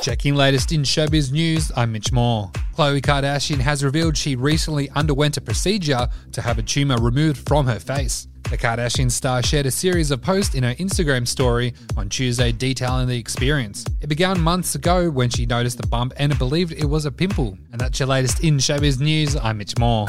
Checking latest in showbiz news, I'm Mitch Moore. Khloe Kardashian has revealed she recently underwent a procedure to have a tumor removed from her face. The Kardashian star shared a series of posts in her Instagram story on Tuesday detailing the experience. It began months ago when she noticed the bump and believed it was a pimple. And that's your latest in showbiz news. I'm Mitch Moore.